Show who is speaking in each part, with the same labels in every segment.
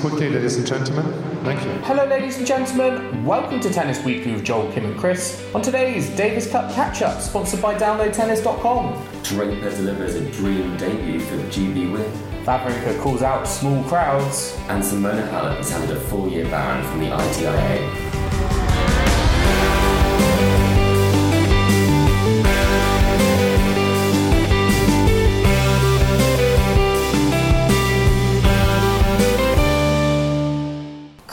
Speaker 1: quickly, ladies and gentlemen. Thank you.
Speaker 2: Hello, ladies and gentlemen. Welcome to Tennis Weekly with Joel, Kim, and Chris. On today's Davis Cup catch up, sponsored by DownloadTennis.com.
Speaker 3: Draper delivers a dream debut for GB Win.
Speaker 2: Wawrinka calls out small crowds.
Speaker 3: And Simona Halep has handed a four year ban from the ITIA.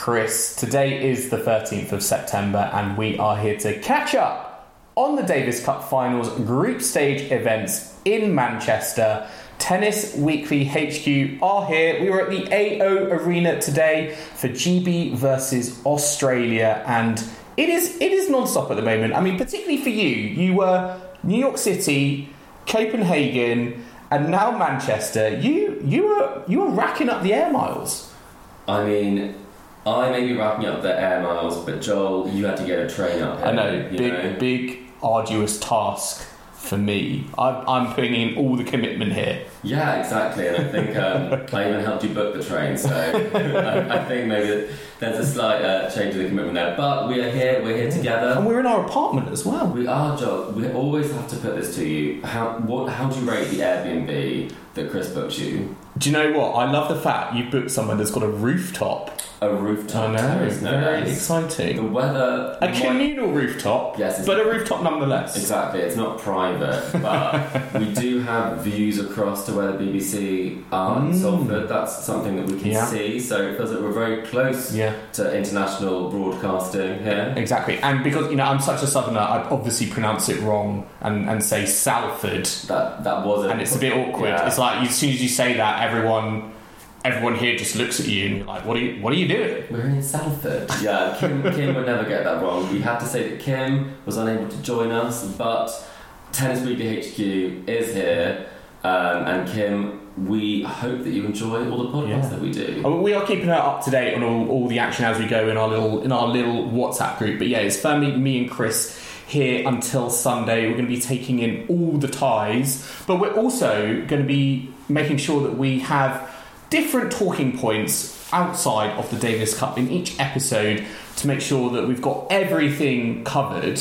Speaker 2: Chris, today is the 13th of September, and we are here to catch up on the Davis Cup Finals group stage events in Manchester. Tennis Weekly HQ are here. We were at the AO Arena today for GB versus Australia, and it is it is non-stop at the moment. I mean, particularly for you, you were New York City, Copenhagen, and now Manchester. You you were you were racking up the air miles.
Speaker 3: I mean, I may be racking up the air miles, but Joel, you had to get a train up. Here,
Speaker 2: I know, big,
Speaker 3: know?
Speaker 2: big, arduous task for me. I'm, I'm putting in all the commitment here.
Speaker 3: Yeah, exactly. And I think um, I even helped you book the train, so I, I think maybe there's a slight uh, change of the commitment there. But we are here. We're here together.
Speaker 2: And we're in our apartment as well.
Speaker 3: We are, Joel. We always have to put this to you. How what? How do you rate the Airbnb that Chris booked you?
Speaker 2: Do you know what? I love the fact you booked someone that's got a rooftop.
Speaker 3: A rooftop
Speaker 2: I know,
Speaker 3: terrace, no
Speaker 2: very
Speaker 3: less.
Speaker 2: exciting.
Speaker 3: The weather.
Speaker 2: A
Speaker 3: might-
Speaker 2: communal rooftop,
Speaker 3: Yes, it's-
Speaker 2: but a rooftop nonetheless.
Speaker 3: Exactly, it's not private, but we do have views across to where the BBC are in Salford. That's something that we can
Speaker 2: Mm. Yeah.
Speaker 3: see, so it feels like we're very close
Speaker 2: Yeah.
Speaker 3: to international broadcasting here.
Speaker 2: Exactly, and because you know I'm such a southerner, I obviously pronounce it wrong and, and say Salford,
Speaker 3: That that wasn't.
Speaker 2: and it's a bit awkward.
Speaker 3: Yeah.
Speaker 2: It's like as soon as you say that, everyone everyone here just looks at you and you're like, "What are you? What are you doing?"
Speaker 3: We're in Salford. Yeah, Kim, Kim would never get that wrong. We have to say that Kim was unable to join us, but Tennis Weekly HQ is here, um, and Kim, we hope that you enjoy all the podcasts
Speaker 2: Yeah.
Speaker 3: that we do.
Speaker 2: I mean, we are keeping her up to date on all, all the action as we go in our little in our little WhatsApp group. But yeah, it's firmly me and Chris here until Sunday. We're going to be taking in all the ties, but we're also going to be making sure that we have different talking points outside of the Davis Cup in each episode to make sure that we've got everything covered.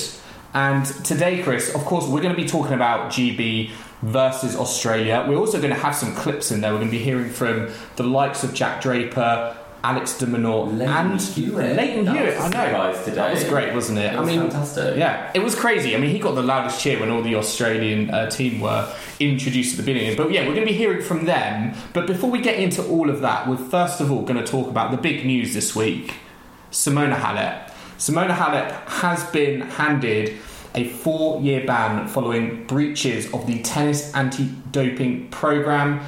Speaker 2: And today, Chris, of course, we're going to be talking about GB versus Australia. We're also going to have some clips in there. We're going to be hearing from the likes of Jack Draper, Alex de Minaur,
Speaker 3: Lleyton
Speaker 2: and
Speaker 3: Hewitt.
Speaker 2: Lleyton
Speaker 3: That
Speaker 2: Hewitt. I know
Speaker 3: today.
Speaker 2: that was great, wasn't it?
Speaker 3: It was
Speaker 2: I mean,
Speaker 3: fantastic.
Speaker 2: Yeah, it was crazy. I mean, he got the loudest cheer when all the Australian uh, team were introduced at the beginning. But yeah, we're going to be hearing from them. But before we get into all of that, we're first of all going to talk about the big news this week: Simona Halep. Simona Halep has been handed a four-year ban following breaches of the tennis anti-doping program.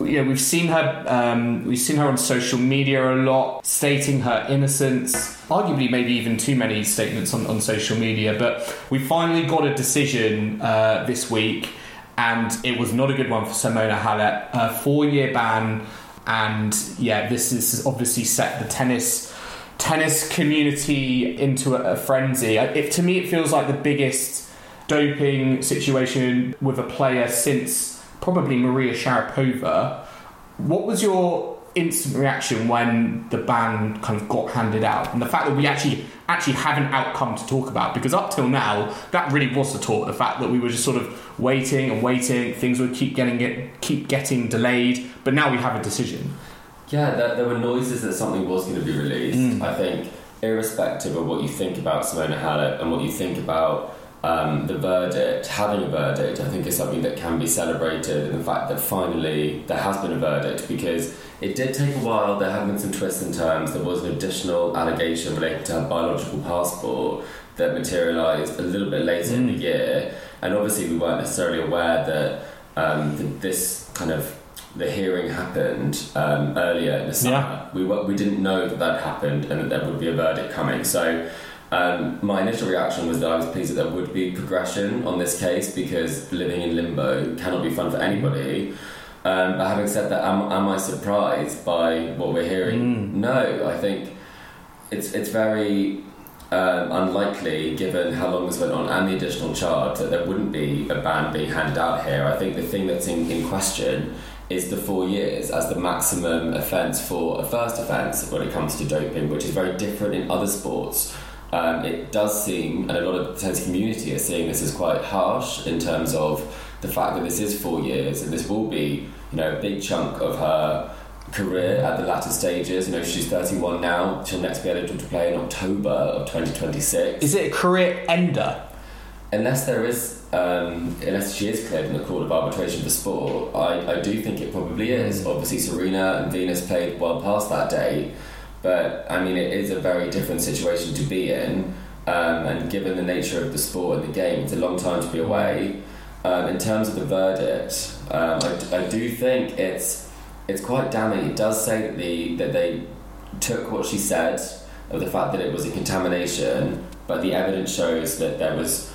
Speaker 2: You know, we've seen her. Um, we've seen her on social media a lot, stating her innocence. Arguably, maybe even too many statements on, on social media. But we finally got a decision uh, this week, and it was not a good one for Simona Halep. A four-year ban, and yeah, this is obviously set the tennis tennis community into a, a frenzy. To me, it feels like the biggest doping situation with a player since probably Maria Sharapova. What was your instant reaction when the ban kind of got handed out, and the fact that we actually actually have an outcome to talk about? Because up till now, that really was the talk. The fact that we were just sort of waiting and waiting, things would keep getting it, keep getting delayed, but now we have a decision.
Speaker 3: Yeah, there, there were noises that something was going to be released.
Speaker 2: Mm.
Speaker 3: I think, irrespective of what you think about Simona Halep and what you think about um, the verdict, having a verdict, I think is something that can be celebrated. And the fact that finally there has been a verdict, because it did take a while. There have been some twists and turns. There was an additional allegation related to her biological passport that materialised a little bit later in the year. And obviously, we weren't necessarily aware that um, th- this kind of the hearing happened um, earlier in the summer.
Speaker 2: Yeah.
Speaker 3: We we didn't know that that happened and that there would be a verdict coming. So. Um, my initial reaction was that I was pleased that there would be progression on this case because living in limbo cannot be fun for anybody. Um, but having said that, am, am I surprised by what we're hearing? No, I think it's it's very um, unlikely, given how long this went on and the additional charge, that there wouldn't be a ban being handed out here. I think the thing that's in, in question is the four years as the maximum offence for a first offence when it comes to doping, which is very different in other sports. Um, it does seem, and a lot of the tennis community are seeing this as quite harsh in terms of the fact that this is four years and this will be, you know, a big chunk of her career at the latter stages. You know, she's 31 now. She'll next be eligible to play in October of 2026.
Speaker 2: Is it a career ender?
Speaker 3: Unless there is, um, unless she is cleared in the court of arbitration for sport, I, I do think it probably is. Obviously, Serena and Venus played well past that date, but I mean, it is a very different situation to be in. Um, and given the nature of the sport and the game, it's a long time to be away. Um, in terms of the verdict, um, I, I do think it's it's quite damning. It does say that the that they took what she said of the fact that it was a contamination, but the evidence shows that there was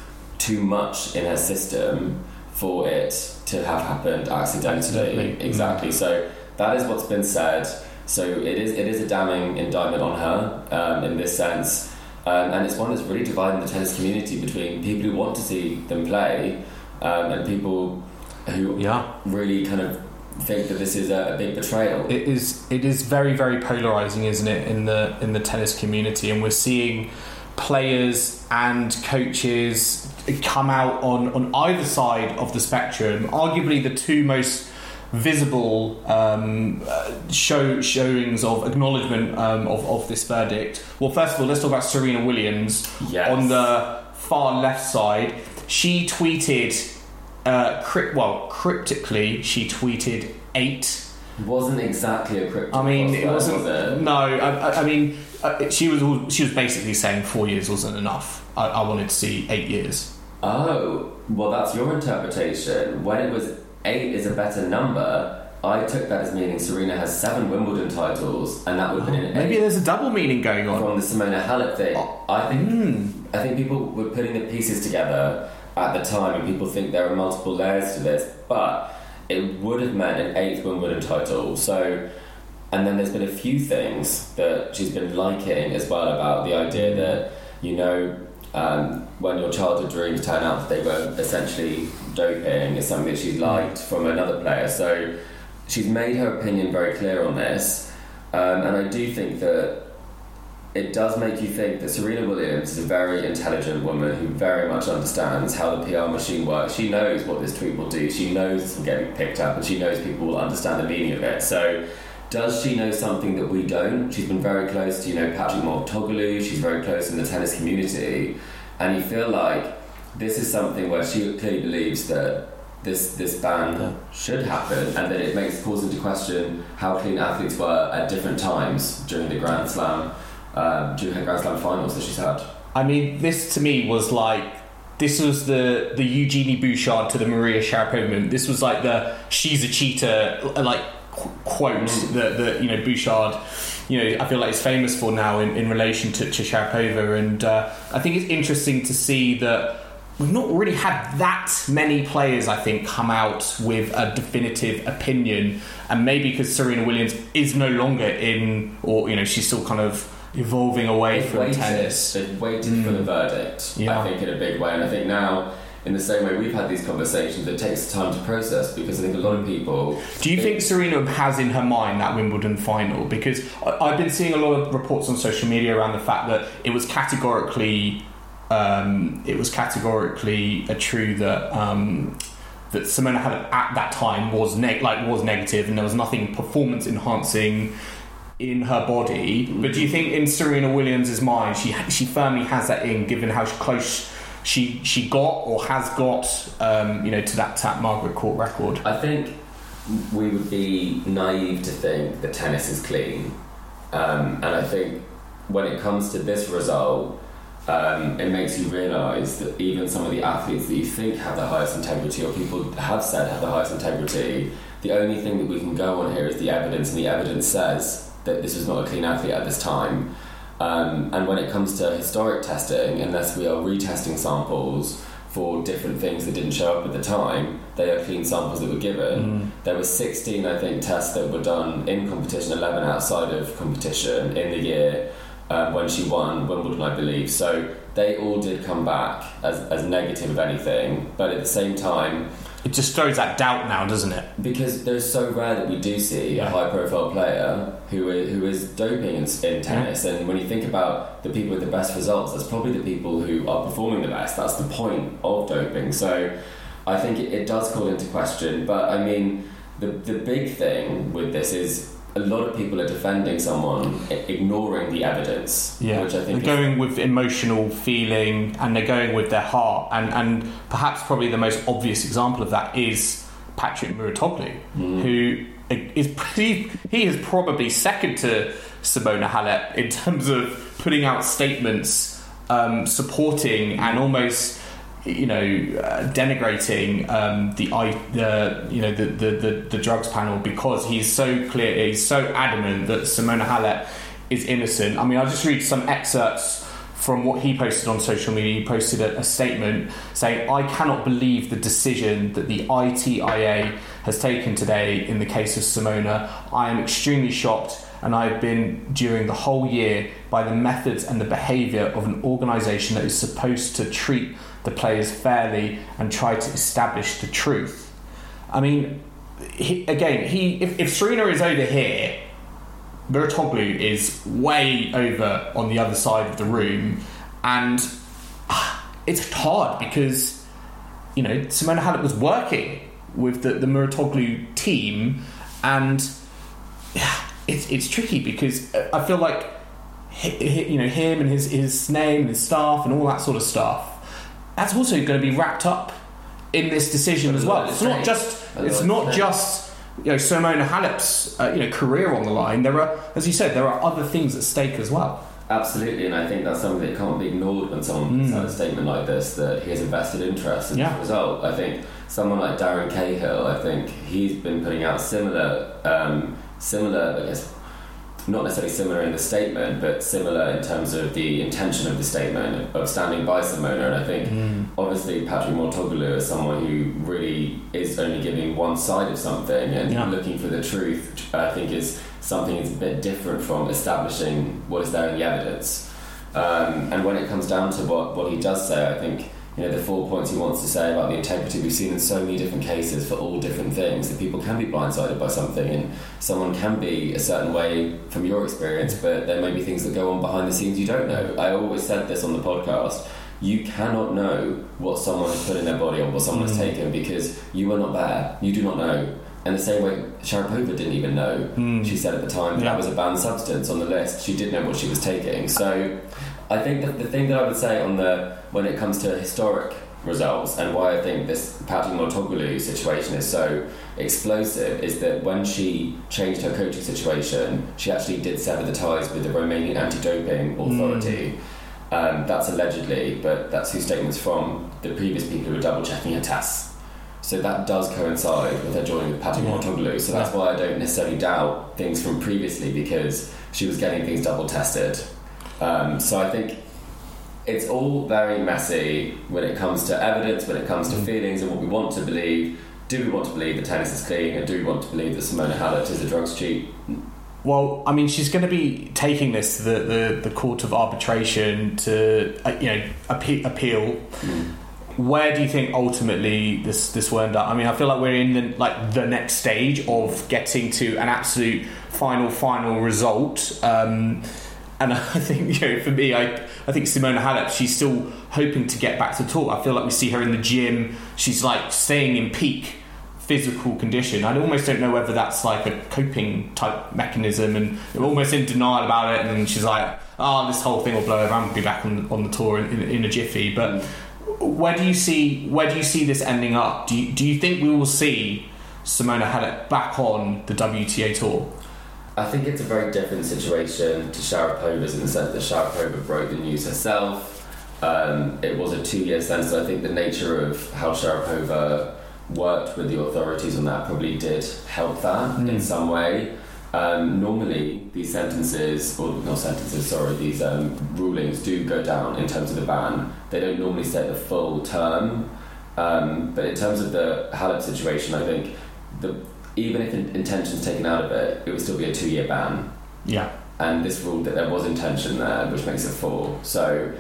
Speaker 3: too much in her system for it to have happened accidentally.
Speaker 2: Accidentally.
Speaker 3: Exactly. So that is what's been said. So it is it is a damning indictment on her um, in this sense, um, and it's one that's really dividing the tennis community between people who want to see them play um, and people who
Speaker 2: Yeah.
Speaker 3: really kind of think that this is a, a big betrayal.
Speaker 2: It is. It is very, very polarizing, isn't it, in the in the tennis community? And we're seeing players and coaches come out on on either side of the spectrum. Arguably, the two most visible um, uh, show showings of acknowledgement um, of of this verdict. Well, first of all, let's talk about Serena Williams
Speaker 3: Yes.
Speaker 2: on the far left side. She tweeted. Uh, crypt, well, cryptically, she tweeted eight
Speaker 3: wasn't exactly a crypto.
Speaker 2: I mean, it
Speaker 3: was
Speaker 2: wasn't.
Speaker 3: it?
Speaker 2: No, I, I- I mean, uh, she was she was basically saying four years wasn't enough. I, I wanted to see eight years.
Speaker 3: Oh, well, that's your interpretation. When it was eight is a better number, I took that as meaning Serena has seven Wimbledon titles, and that would have been an
Speaker 2: Maybe
Speaker 3: eight
Speaker 2: there's a double meaning going on.
Speaker 3: from the Simona Halep thing. Oh. I think hmm. I think people were putting the pieces together at the time, and people think there are multiple layers to this, but it would have meant an eighth Wimbledon title. So, and then there's been a few things that she's been liking as well about the idea that you know um, when your childhood dreams turn out that they were essentially doping is something that she's liked from another player. So she's made her opinion very clear on this, um, and I do think that it does make you think that Serena Williams is a very intelligent woman who very much understands how the PR machine works. She knows what this tweet will do. She knows will get picked up, and she knows people will understand the meaning of it. So, does she know something that we don't? She's been very close to, you know, Patrick Mouratoglou. She's very close in the tennis community, and you feel like this is something where she clearly believes that this this ban should happen, and that it makes calls into question how clean athletes were at different times during the Grand Slam um, during her Grand Slam finals that she's had.
Speaker 2: I mean, this to me was like this was the the Eugenie Bouchard to the Maria Sharapova moment. This was like the she's a cheater like qu- quote that that you know Bouchard. You know, I feel like is famous for now in, in relation to, to Sharapova, and uh, I think it's interesting to see that we've not really had that many players. I think come out with a definitive opinion, and maybe because Serena Williams is no longer in, or you know, she's still kind of evolving away
Speaker 3: They've
Speaker 2: from
Speaker 3: waited,
Speaker 2: tennis.
Speaker 3: they've waited for the verdict,
Speaker 2: Yeah.
Speaker 3: I think, in a big way. And I think now, in the same way we've had these conversations, it takes time to process because I think a lot of people.
Speaker 2: Do you think Serena has in her mind that Wimbledon final? Because I've been seeing a lot of reports on social media around the fact that it was categorically, um, it was categorically a true that um, that Simona Halep at that time was neg- like was negative, and there was nothing performance enhancing in her body. But do you think in Serena Williams' mind, she she firmly has that in, given how close she she got or has got, um, you know, to that tap Margaret Court record?
Speaker 3: I think we would be naive to think that tennis is clean. Um, and I think when it comes to this result, um, it makes you realise that even some of the athletes that you think have the highest integrity, or people have said have the highest integrity, the only thing that we can go on here is the evidence, and the evidence says that this was not a clean athlete at this time. Um, and when it comes to historic testing, unless we are retesting samples for different things that didn't show up at the time, they are clean samples that were given. There were 16, I think, tests that were done in competition, 11 outside of competition in the year um, when she won Wimbledon, I believe. So they all did come back as, as negative of anything, but at the same time,
Speaker 2: It just throws that doubt now, doesn't it?
Speaker 3: because it's so rare that we do see
Speaker 2: Yeah.
Speaker 3: a high profile player who is, who is doping in, in tennis. And when you think about the people with the best results, that's probably the people who are performing the best. That's the point of doping. So I think it, it does call into question. But I mean, the, the big thing with this is a lot of people are defending someone ignoring the evidence, which I think
Speaker 2: they're going with emotional feeling and they're going with their heart. And, and perhaps probably the most obvious example of that is Patrick Mouratoglou,
Speaker 3: Mm.
Speaker 2: who is he, he is probably second to Simona Halep in terms of putting out statements um, supporting and almost you know uh, denigrating um, the I the you know the, the, the, the drugs panel because he's so clear he's so adamant that Simona Halep is innocent. I mean, I'll just read some excerpts from what he posted on social media. He posted a, a statement saying, "I cannot believe the decision that the ITIA has taken today in the case of Simona. I am extremely shocked." And I've been during the whole year by the methods and the behaviour of an organisation that is supposed to treat the players fairly and try to establish the truth. I mean, he, again, he if, if Serena is over here, Mouratoglou is way over on the other side of the room, and ah, it's hard because you know Simona Halep was working with the, the Mouratoglou team, and it's it's tricky because I feel like you know him and his his name and his staff and all that sort of stuff. That's also going to be wrapped up in this decision as well. It's not just it's not just you know Simona Halep's uh, you know career on the line. There are, as you said, there are other things at stake as well.
Speaker 3: Absolutely, and I think that's something that can't be ignored when someone puts out a statement like this that he has a vested interest in
Speaker 2: Yeah.
Speaker 3: the result. I think someone like Darren Cahill, I think he's been putting out similar, um, similar, I guess, not necessarily similar in the statement, but similar in terms of the intention of the statement of standing by Simona. And I think obviously Patrick Mouratoglou is someone who really is only giving one side of something and
Speaker 2: Yeah.
Speaker 3: looking for the truth. I think is something that's a bit different from establishing what is there in the evidence. Um, and when it comes down to what, what he does say, I think you know the four points he wants to say about the integrity we've seen in so many different cases for all different things that people can be blindsided by something and someone can be a certain way from your experience, but there may be things that go on behind the scenes you don't know. I always said this on the podcast. You cannot know what someone has put in their body or what someone has hmm. taken because you were not there. You do not know. And the same way Sharapova didn't even know. Hmm. She said at the time that,
Speaker 2: Yeah.
Speaker 3: that was a banned substance on the list. She did know what she was taking. So I think that the thing that I would say on the when it comes to historic results and why I think this Patrick Mouratoglou situation is so explosive is that when she changed her coaching situation, she actually did sever the ties with the Romanian anti-doping authority. Um, that's allegedly, but that's whose statements from the previous people who were double checking her tests. So that does coincide with her joining with Patrick
Speaker 2: Yeah.
Speaker 3: Mouratoglou. So that's why I don't necessarily doubt things from previously because she was getting things double tested. Um, so I think it's all very messy when it comes to evidence, when it comes to feelings and what we want to believe. Do we want to believe that tennis is clean, and do we want to believe that Simona Halep is a drugs cheat?
Speaker 2: Well, I mean, she's going to be taking this to the, the, the court of arbitration to uh, you know appe- appeal. Where do you think ultimately this this will end up? I mean, I feel like we're in the, like the next stage of getting to an absolute final final result. Um, and I think you know, for me, I I think Simona Halep, she's still hoping to get back to tour. I feel like we see her in the gym. She's like staying in peak physical condition. I almost don't know whether that's like a coping type mechanism, and they're almost in denial about it. And she's like, "Oh, this whole thing will blow over. I'm gonna be back on on the tour in, in, in a jiffy." But where do you see where do you see this ending up? Do you, do you think we will see Simona Halep back on the WTA tour?
Speaker 3: I think it's a very different situation to Sharapova's in the sense that Sharapova broke the news herself. um, it was a two-year sentence. I think the nature of how Sharapova worked with the authorities on that probably did help that
Speaker 2: Mm.
Speaker 3: in some way. Um, normally, these sentences, or not sentences, sorry, these um, rulings do go down in terms of the ban. They don't normally set the full term, um, but in terms of the Halep situation, I think the even if in- intention's taken out of it, it would still be a two-year ban.
Speaker 2: Yeah.
Speaker 3: And this ruled that there was intention there, which makes it four. So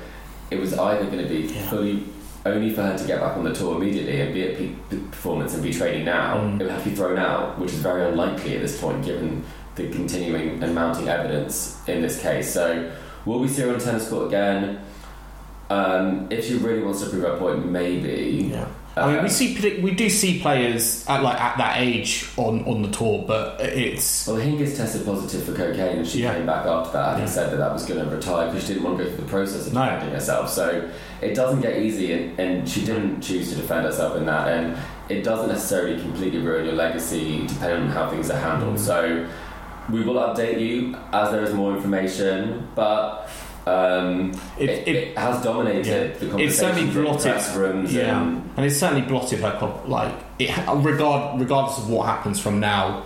Speaker 3: it was either going to be
Speaker 2: Yeah.
Speaker 3: fully only for her to get back on the tour immediately and be at peak performance and be training now.
Speaker 2: Mm.
Speaker 3: It would have to be thrown out, which is very unlikely at this point, given the continuing and mounting evidence in this case. So will we see her on tennis court again? Um, if she really wants to prove her point, maybe.
Speaker 2: Yeah. I mean, we see we do see players at like at that age on on the tour, but it's
Speaker 3: Well, Hingis tested positive for cocaine, and she
Speaker 2: Yeah.
Speaker 3: came back after that and
Speaker 2: Yeah.
Speaker 3: said that that was going to retire because she didn't want to go through the process of
Speaker 2: No.
Speaker 3: defending herself. So it doesn't get easy, and, and she didn't choose to defend herself in that, and it doesn't necessarily completely ruin your legacy depending on how things are handled.
Speaker 2: Mm.
Speaker 3: So we will update you as there is more information, but. Um,
Speaker 2: It-
Speaker 3: it,
Speaker 2: it-
Speaker 3: has dominated
Speaker 2: Yeah.
Speaker 3: the
Speaker 2: It's
Speaker 3: conversations
Speaker 2: certainly blotted- yeah,
Speaker 3: and
Speaker 2: and it's certainly blotted her. Like it, regard regardless of what happens from now.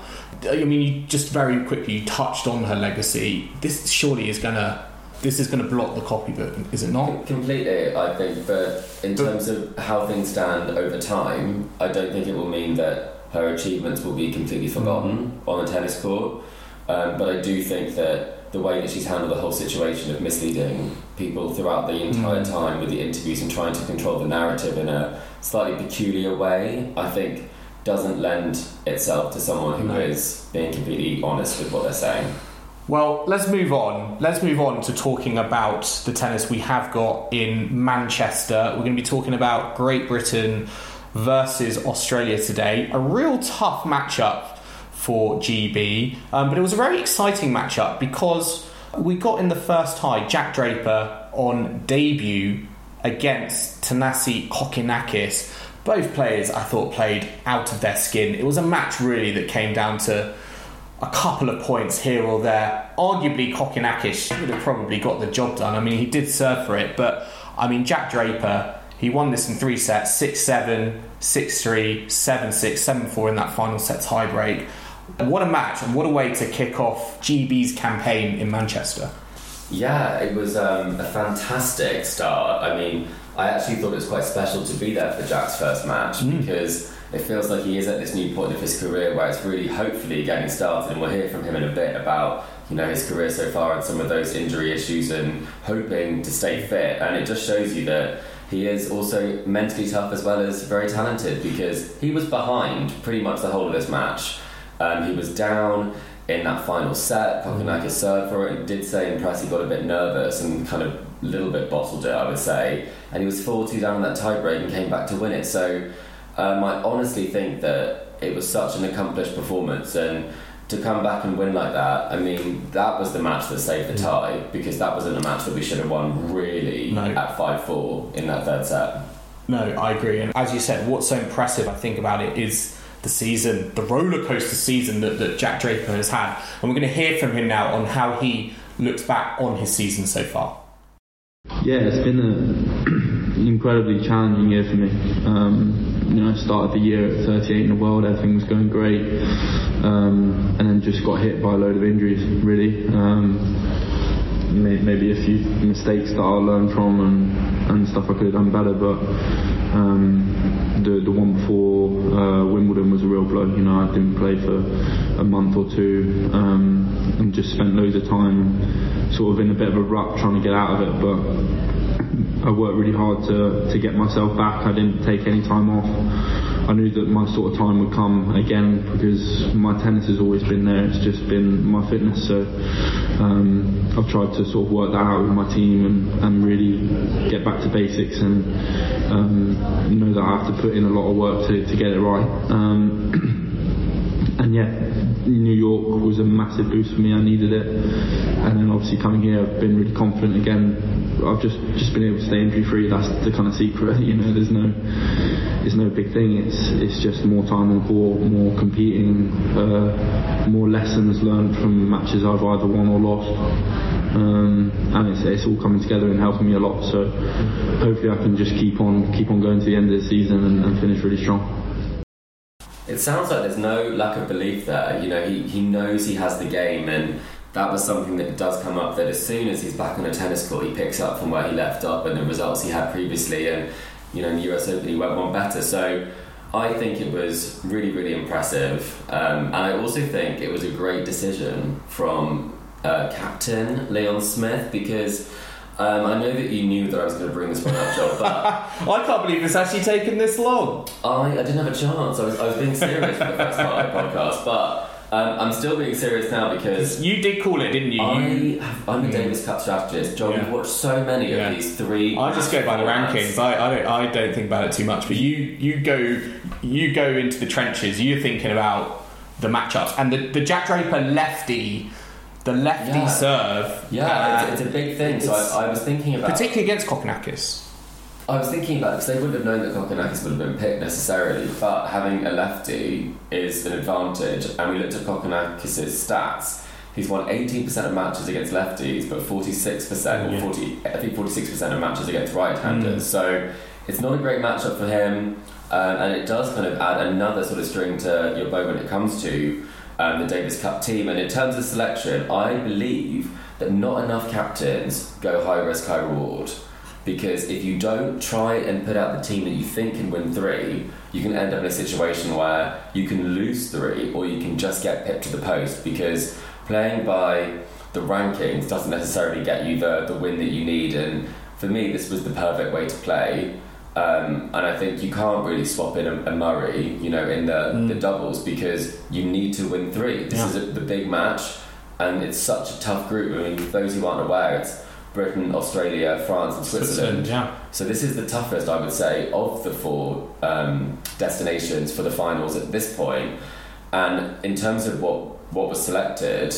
Speaker 2: I mean, you just very quickly you touched on her legacy. This surely is gonna this is gonna blot the copybook, is it not?
Speaker 3: Completely, I think, but in
Speaker 2: But-
Speaker 3: terms of how things stand over time, I don't think it will mean that her achievements will be completely forgotten on the tennis court. Um, but I do think that the way that she's handled the whole situation of misleading people throughout the entire
Speaker 2: Mm.
Speaker 3: time with the interviews and trying to control the narrative in a slightly peculiar way, I think doesn't lend itself to someone who is
Speaker 2: No.
Speaker 3: being completely honest with what they're saying.
Speaker 2: Well, let's move on. Let's move on to talking about the tennis we have got in Manchester. We're going to be talking about Great Britain versus Australia today. A real tough matchup for GB, um, but it was a very exciting matchup because we got in the first tie Jack Draper on debut against Thanasi Kokkinakis. Both players, I thought, played out of their skin. It was a match really that came down to a couple of points here or there. Arguably, Kokinakis would have probably got the job done. I mean, he did serve for it, but I mean, Jack Draper, he won this in three sets 6 7, 6 3, 7 6, 7 4 in that final set tiebreak. What a match, and what a way to kick off GB's campaign in Manchester.
Speaker 3: Yeah, it was um, a fantastic start. I mean, I actually thought it was quite special to be there for Jack's first match
Speaker 2: Mm.
Speaker 3: because it feels like he is at this new point of his career where it's really hopefully getting started, and we'll hear from him in a bit about you know his career so far and some of those injury issues and hoping to stay fit. And it just shows you that he is also mentally tough as well as very talented because he was behind pretty much the whole of this match. Um, he was down in that final set. Kokkinakis served for it. Did say in press he got a bit nervous and kind of a little bit bottled it, I would say. And he was 4 2 down in that tiebreak and came back to win it. So um, I honestly think that it was such an accomplished performance. And to come back and win like that, I mean, that was the match that saved the tie because that wasn't a match that we should have won really
Speaker 2: No.
Speaker 3: at 5 4 in that third set.
Speaker 2: No, I agree. And as you said, what's so impressive, I think, about it is the season, the roller coaster season that, that Jack Draper has had. And we're going to hear from him now on how he looks back on his season so far.
Speaker 4: Yeah, it's been an incredibly challenging year for me. Um, you know, I started the year at 38 in the world, everything was going great, um, and then just got hit by a load of injuries, really. Um, maybe a few mistakes that I learned from and, and stuff I could have done better, but um, the, the one before uh, Wimbledon was a real blow. You know, I didn't play for a month or two um, and just spent loads of time sort of in a bit of a rut trying to get out of it, but I worked really hard to, to get myself back. I didn't take any time off. I knew that my sort of time would come again because my tennis has always been there. It's just been my fitness. So um, I've tried to sort of work that out with my team and, and really get back to basics and um, know that I have to put in a lot of work to, to get it right. Um, and yeah, New York was a massive boost for me. I needed it, and then obviously coming here, I've been really confident again. I've just just been able to stay injury free. That's the kind of secret, you know. There's no it's no big thing. It's it's just more time on court, more competing, uh, more lessons learned from matches I've either won or lost. Um, and it's, it's all coming together and helping me a lot. So hopefully I can just keep on keep on going to the end of the season and, and finish really strong.
Speaker 3: It sounds like there's no lack of belief there. You know, he, he knows he has the game, and that was something that does come up. That as soon as he's back on a tennis court, he picks up from where he left up and the results he had previously, and you know, in the US Open he went one better. So I think it was really, really impressive, um, and I also think it was a great decision from uh, captain Leon Smith because. Um, I know that you knew that I was going to bring this one up, Joel, but
Speaker 2: I can't believe it's actually taken this long.
Speaker 3: I, I didn't have a chance. I was, I was being serious for the first part of the podcast, but um, I'm still being serious now because
Speaker 2: You did call it, didn't you?
Speaker 3: I have, I'm a Davis Cup strategist. John,
Speaker 2: Yeah.
Speaker 3: we've watched so many
Speaker 2: Yeah.
Speaker 3: of these three.
Speaker 2: I just go by the rankings. I, I don't. I don't think about it too much. But you, you go, you go into the trenches. You're thinking about the matchups and the, the Jack Draper lefty, the lefty
Speaker 3: Yeah.
Speaker 2: serve.
Speaker 3: Yeah,
Speaker 2: uh,
Speaker 3: it's, it's a big thing. So I, I was thinking about.
Speaker 2: particularly against Kokkinakis.
Speaker 3: I was thinking about because they wouldn't have known that Kokkinakis would have been picked necessarily, but having a lefty is an advantage. And we looked at Kokkinakis' stats. He's won 18% of matches against lefties, but 46%
Speaker 2: Yeah.
Speaker 3: or 40, I think 46% of matches against right-handers. So it's not a great matchup for him, um, and it does kind of add another sort of string to your bow when it comes to um, the Davis Cup team. And in terms of selection, I believe that not enough captains go high risk, high reward. Because if you don't try and put out the team that you think can win three, you can end up in a situation where you can lose three or you can just get pipped to the post. Because playing by the rankings doesn't necessarily get you the, the win that you need. And for me, this was the perfect way to play. Um, and I think you can't really swap in a, a Murray, you know, in the, the doubles because you need to win three. This
Speaker 2: Yeah.
Speaker 3: is a, the big match, and it's such a tough group. I mean, for those who aren't aware, it's Britain, Australia, France, and Switzerland.
Speaker 2: yeah.
Speaker 3: So this is the toughest, I would say, of the four um, destinations for the finals at this point. And in terms of what what was selected,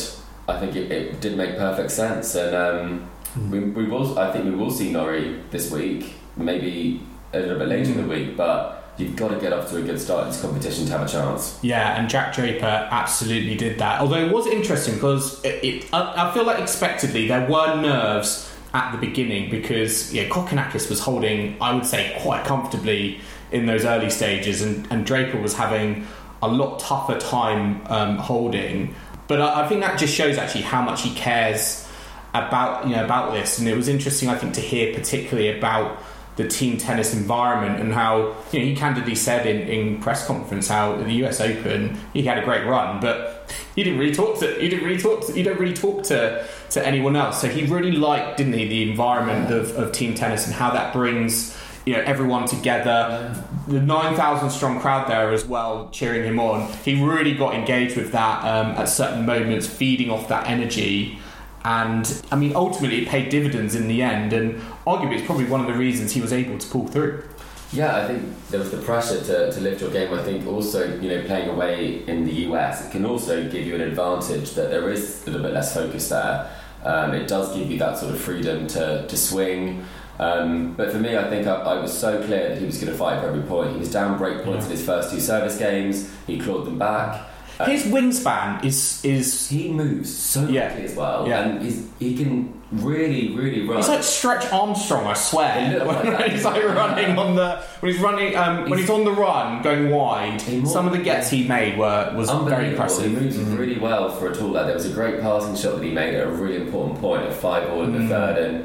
Speaker 3: I think it, it did make perfect sense. And um, we, we will, I think we will see Norrie this week, maybe a little bit later in the week, but you've got to get off to a good start in this competition to have a chance.
Speaker 2: Yeah, and Jack Draper absolutely did that. Although it was interesting because it, it, I, feel like expectedly there were nerves at the beginning because yeah, Kokkinakis was holding, I would say, quite comfortably in those early stages, and, and Draper was having a lot tougher time um, holding. But I, I think that just shows actually how much he cares about you know about this, and it was interesting I think to hear particularly about the team tennis environment and how you know he candidly said in, in press conference how the US Open he had a great run, but he didn't really talk to he didn't really talk to, he don't really talk to to anyone else. So he really liked, didn't he, the environment of, of team tennis and how that brings you know everyone together. The nine thousand strong crowd there as well, cheering him on. He really got engaged with that um, at certain moments, feeding off that energy. And I mean, ultimately, it paid dividends in the end, and arguably, it's probably one of the reasons he was able to pull through.
Speaker 3: Yeah, I think there was the pressure to, to lift your game. I think also, you know, playing away in the US, it can also give you an advantage that there is a little bit less focus there. Um, it does give you that sort of freedom to, to swing. Um, but for me, I think I, I was so clear that he was going to fight for every point. He was down break points in his first two service games. He clawed them back. Uh,
Speaker 2: His wingspan is is
Speaker 3: he moves so quickly
Speaker 2: Yeah.
Speaker 3: as well,
Speaker 2: Yeah.
Speaker 3: and he's, he can really, really run.
Speaker 2: He's like Stretch Armstrong, I swear.
Speaker 3: looked like that,
Speaker 2: when he's like running on the when he's running um, when
Speaker 3: he's
Speaker 2: on the run going wide.
Speaker 3: He more-
Speaker 2: Some of the gets he made were was very
Speaker 3: Unbelievable.
Speaker 2: impressive.
Speaker 3: He moves really well for a tall lad. There was a great passing shot that he made at a really important point at five all in the third, and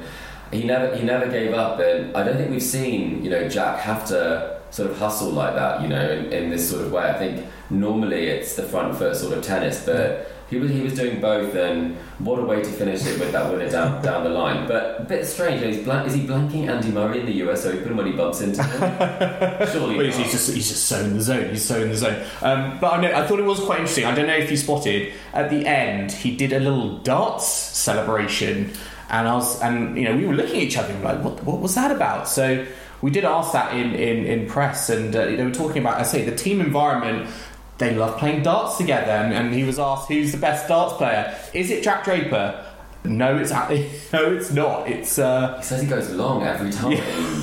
Speaker 3: he never he never gave up. And I don't think we've seen you know Jack have to sort of hustle like that. You know, in, in this sort of way. I think normally it's the front foot sort of tennis, but. He was, he was doing both, and what a way to finish it with that winner down down the line. But a bit strange. He's blank, is he blanking Andy Murray in the US Open when he bumps into him? Surely
Speaker 2: But he's,
Speaker 3: not.
Speaker 2: he's just he's just so in the zone. He's so in the zone. Um, but I know I thought it was quite interesting. I don't know if you spotted at the end he did a little darts celebration, and I was and you know we were looking at each other and like what what was that about? So we did ask that in in, in press, and uh, they were talking about I say the team environment. They love playing darts together, and, and he was asked who's the best darts player. Is it Jack Draper? No, it's no, it's not. It's uh,
Speaker 3: He says he goes long every time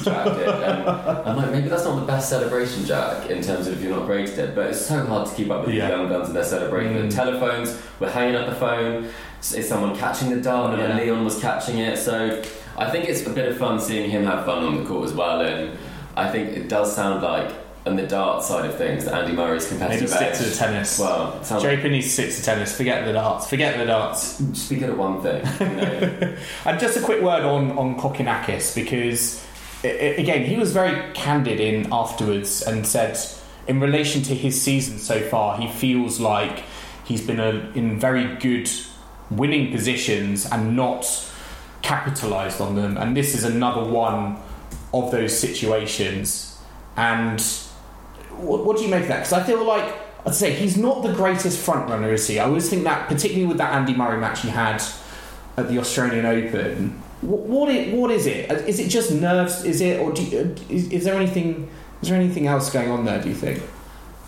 Speaker 3: Jack did. And I'm like, maybe that's not the best celebration, Jack, in terms of if you're not great at it. But it's so hard to keep up with
Speaker 2: Yeah.
Speaker 3: the young guns and their celebrating.
Speaker 2: Mm.
Speaker 3: The telephones, we're hanging up the phone. Is someone catching the dart? And then Leon was catching it. So I think it's a bit of fun seeing him have fun on the court as well. And I think it does sound like, on the dart side of things, that Andy Murray's competitive maybe
Speaker 2: stick
Speaker 3: edge.
Speaker 2: to the tennis.
Speaker 3: Well, sounds
Speaker 2: Draper needs to stick to tennis. Forget the darts. Forget the darts.
Speaker 3: just be good at one thing. You know?
Speaker 2: And just a quick word on on Kokkinakis because again he was very candid in afterwards and said in relation to his season so far he feels like he's been a, in very good winning positions and not capitalized on them and this is another one of those situations and what, what do you make of that because I feel like I'd say he's not the greatest front runner is he I always think that particularly with that Andy Murray match he had at the Australian Open. What, what, it, what is it? Uh, is it just nerves? Is it, or you, uh, is, is there anything? Is there anything else going on there? Do you think?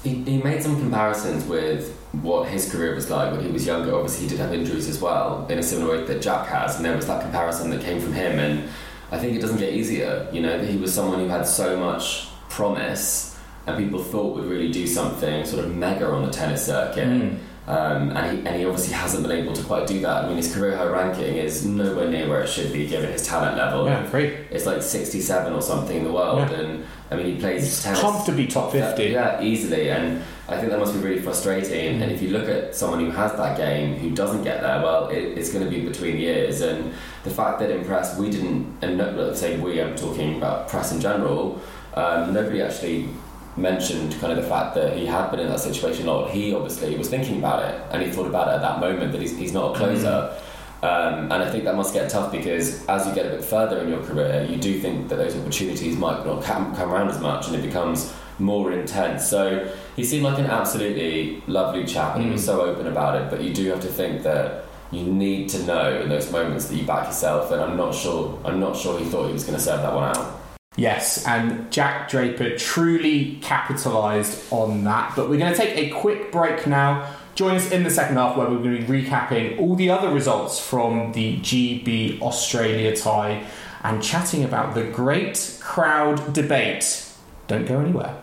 Speaker 3: He, he made some comparisons with what his career was like when he was younger. Obviously, he did have injuries as well, in a similar way that Jack has, and there was that comparison that came from him. And I think it doesn't get easier. You know, that he was someone who had so much promise, and people thought would really do something sort of mega on the tennis circuit.
Speaker 2: Mm.
Speaker 3: Um, and, he, and he obviously hasn't been able to quite do that. I mean, his career high ranking is nowhere near where it should be given his talent level.
Speaker 2: Yeah, great.
Speaker 3: It's like 67 or something in the world,
Speaker 2: Yeah.
Speaker 3: and I mean, he plays tennis
Speaker 2: Comfortably top fifty.
Speaker 3: yeah, easily, and I think that must be really frustrating. And if you look at someone who has that game who doesn't get there, well, it, it's going to be between years. And the fact that in press we didn't, and no, let's say we, I'm talking about press in general, um, nobody actually mentioned kind of the fact that he had been in that situation a lot. He obviously was thinking about it, and he thought about it at that moment that he's, he's not a closer. Um, and I think that must get tough because as you get a bit further in your career, you do think that those opportunities might not come, come around as much and it becomes more intense. So he seemed like an absolutely lovely chap and he was mm. so open about it, but you do have to think that you need to know in those moments that you back yourself and I'm not sure I'm not sure he thought he was going to serve that one out.
Speaker 2: Yes, and Jack Draper truly capitalised on that. But we're going to take a quick break now. Join us in the second half where we're going to be recapping all the other results from the GB Australia tie and chatting about the great crowd debate. Don't go anywhere.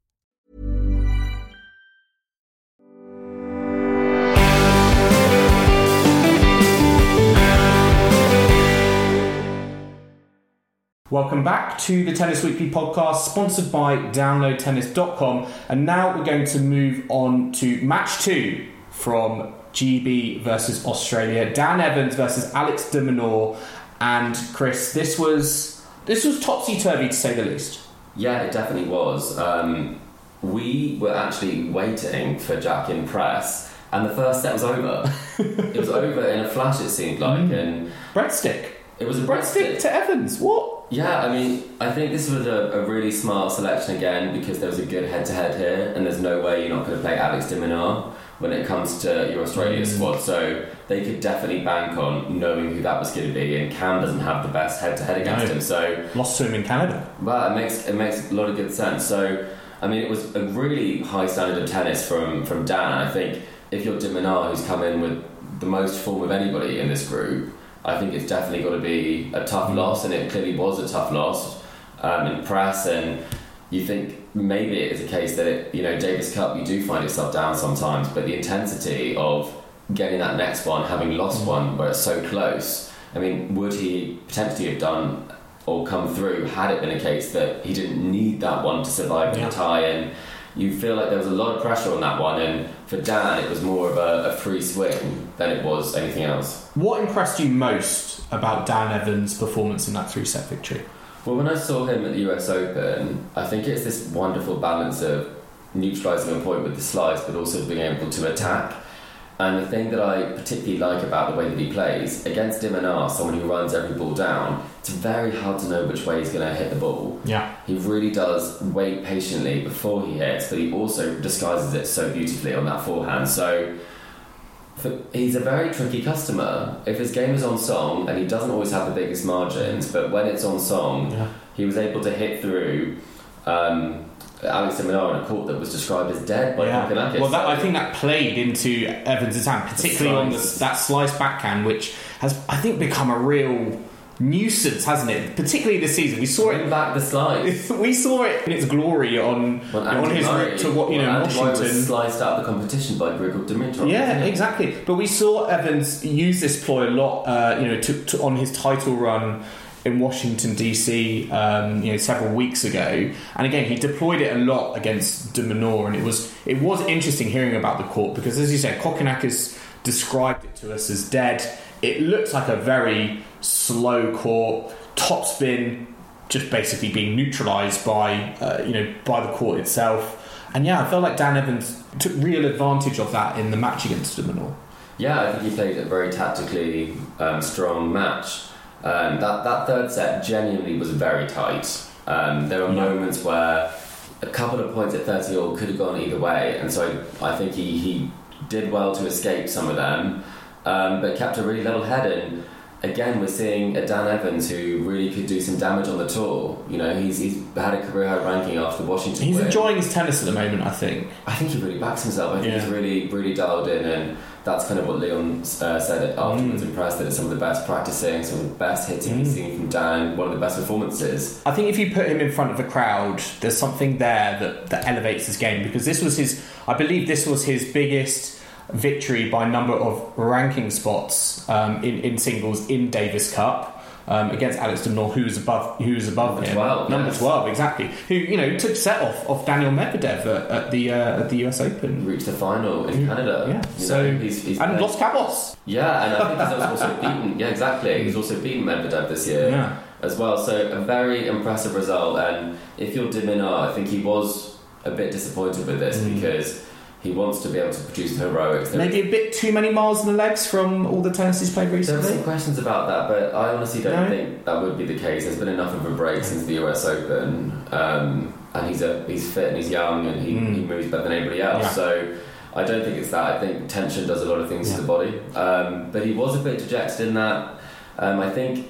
Speaker 2: Welcome back to the Tennis Weekly podcast, sponsored by DownloadTennis.com. And now we're going to move on to match two from GB versus Australia. Dan Evans versus Alex de Minaur. And Chris, this was this was topsy turvy to say the least.
Speaker 3: Yeah, it definitely was. Um, we were actually waiting for Jack in press, and the first set was over. it was over in a flash, it seemed like, and
Speaker 2: Breadstick.
Speaker 3: it was a
Speaker 2: Breadstick to Evans. What?
Speaker 3: Yeah, I mean, I think this was a, a really smart selection again because there was a good head to head here, and there's no way you're not going to play Alex de Minaur when it comes to your Australia mm. squad. So they could definitely bank on knowing who that was going to be, and Cam doesn't have the best head to head against
Speaker 2: No.
Speaker 3: him. So
Speaker 2: Lost to him in Canada.
Speaker 3: well, it makes it makes a lot of good sense. So, I mean, it was a really high standard of tennis from from Dan. I think if you're de Minaur, who's come in with the most form of anybody in this group, I think it's definitely got to be a tough loss, and it clearly was a tough loss um, in press. And you think maybe it is a case that it, you know Davis Cup, you do find yourself down sometimes, but the intensity of getting that next one, having lost one where it's so close. I mean, would he potentially have done or come through had it been a case that he didn't need that one to survive in
Speaker 2: Yeah.
Speaker 3: the tie? And you feel like there was a lot of pressure on that one, and for Dan, it was more of a, a free swing than it was anything else.
Speaker 2: What impressed you most about Dan Evans' performance in that three set victory?
Speaker 3: Well, when I saw him at the US Open, I think it's this wonderful balance of neutralising a point with the slice, but also being able to attack. And the thing that I particularly like about the way that he plays against de Minaur, someone who runs every ball down, it's very hard to know which way he's going to hit the ball.
Speaker 2: Yeah.
Speaker 3: He really does wait patiently before he hits, but he also disguises it so beautifully on that forehand. So for, he's a very tricky customer. If his game is on song, and he doesn't always have the biggest margins, but when it's on song,
Speaker 2: Yeah.
Speaker 3: he was able to hit through um, Alex de Minaur in a court that was described as dead by
Speaker 2: Yeah. Well, that, I think that played into Evans' hand, particularly on the, that slice backhand, which has, I think, become a real nuisance, hasn't it? Particularly this season. We saw
Speaker 3: Bring
Speaker 2: it.
Speaker 3: back the slice.
Speaker 2: We saw it in its glory on
Speaker 3: When
Speaker 2: on his
Speaker 3: Murray-
Speaker 2: route to what you
Speaker 3: when
Speaker 2: know
Speaker 3: Andy
Speaker 2: Washington.
Speaker 3: was sliced out of the competition by Grigor Dimitrov.
Speaker 2: Yeah, exactly. But we saw Evans use this ploy a lot, uh, you know, to, to, on his title run in Washington DC, um, you know, several weeks ago. And again, he deployed it a lot against De Minaur, and it was it was interesting hearing about the court because, as you said, Kokkinakis described it to us as dead. It looks like a very slow court, topspin, just basically being neutralised by uh, you know by the court itself. And yeah, I felt like Dan Evans took real advantage of that in the match against De Minaur.
Speaker 3: Yeah, I think he played a very tactically um, strong match. Um, that that third set genuinely was very tight. Um, there were
Speaker 2: Yeah.
Speaker 3: moments where a couple of points at 30 all could have gone either way, and so I think he, he did well to escape some of them, um, but kept a really level head. And again, we're seeing a Dan Evans who really could do some damage on the tour. You know, he's, he's had a career high ranking after Washington.
Speaker 2: He's
Speaker 3: win.
Speaker 2: enjoying his tennis at the moment, I think.
Speaker 3: I think he really backs himself. I think
Speaker 2: Yeah.
Speaker 3: he's really, really dialed in, and that's kind of what Leon uh, said afterwards.
Speaker 2: Mm.
Speaker 3: Impressed that it's some of the best practicing, some of the best hitting he's seen from Dan, one of the best performances.
Speaker 2: I think if you put him in front of a crowd, there's something there that, that elevates his game because this was his, I believe this was his biggest victory by number of ranking spots um, in, in singles in Davis Cup. Um, against Alex de who was above, who was above
Speaker 3: Number
Speaker 2: him,
Speaker 3: 12,
Speaker 2: number
Speaker 3: yes.
Speaker 2: twelve, exactly. Who you know took set off off Daniel Medvedev at, at the uh, at the US Open,
Speaker 3: Reached the final in Canada.
Speaker 2: yeah.
Speaker 3: You
Speaker 2: So
Speaker 3: know, he's, he's
Speaker 2: and
Speaker 3: played-
Speaker 2: lost Cabos.
Speaker 3: Yeah, and I think he's also beaten. Yeah, exactly. He's also beaten Medvedev this year
Speaker 2: Yeah.
Speaker 3: as well. So a very impressive result. And if you're De Minaur, I think he was a bit disappointed with this
Speaker 2: Mm.
Speaker 3: because he wants to be able to produce heroics. There
Speaker 2: Maybe a bit too many miles in the legs from all the tennis he's played
Speaker 3: recently. There
Speaker 2: recently.
Speaker 3: some questions about that, but I honestly don't
Speaker 2: No?
Speaker 3: think that would be the case. There's been enough of a break since the US Open, um, and he's a, he's fit and he's young and he,
Speaker 2: Mm.
Speaker 3: he moves better than anybody else.
Speaker 2: Yeah.
Speaker 3: So I don't think it's that. I think tension does a lot of things
Speaker 2: Yeah.
Speaker 3: to the body. Um, but he was a bit dejected in that. Um, I think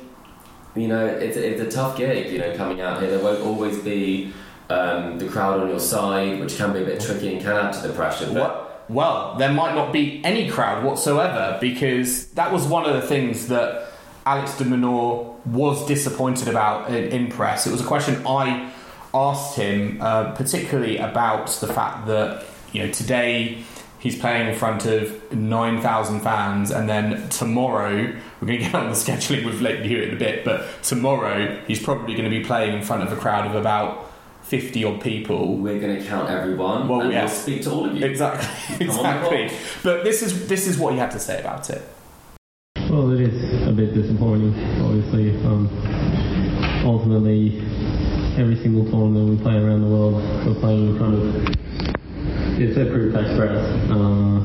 Speaker 3: you know it's it's a tough gig. You know, coming out here, there won't always be. Um, the crowd on your side, which can be a bit tricky and can add to the pressure. But
Speaker 2: What? Well, there might not be any crowd whatsoever because that was one of the things that Alex de Minaur was disappointed about in, in press. It was a question I asked him, uh, particularly about the fact that you know today he's playing in front of nine thousand fans, and then tomorrow we're going to get on the scheduling with Lleyton Hewitt in a bit, but tomorrow he's probably going to be playing in front of a crowd of about fifty odd people.
Speaker 3: we're going to count everyone,
Speaker 2: Well,
Speaker 3: and
Speaker 2: yeah.
Speaker 3: we'll speak to all of you.
Speaker 2: Exactly, exactly. But this is this is what he had to say about it.
Speaker 5: Well, it is a bit disappointing, obviously. Um, ultimately, every single tournament we play around the world, we're playing in front of it's a pretty packed crowd, uh,